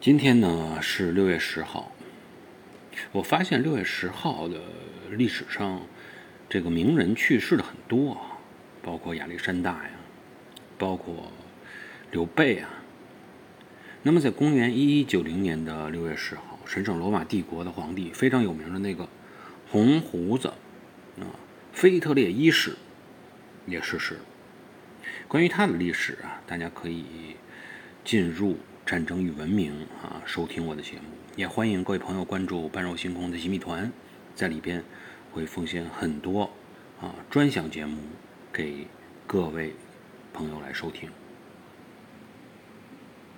今天呢是六月十号，我发现六月十号的历史上，这个名人去世的很多啊，包括亚历山大呀，包括刘备啊。那么在公元一一九零年的六月十号，神圣罗马帝国的皇帝非常有名的那个红胡子啊，腓特烈一世也逝世了。关于他的历史啊，大家可以进入。战争与文明啊，收听我的节目，也欢迎各位朋友关注半肉星空的新密团，在里边会奉献很多啊专享节目给各位朋友来收听。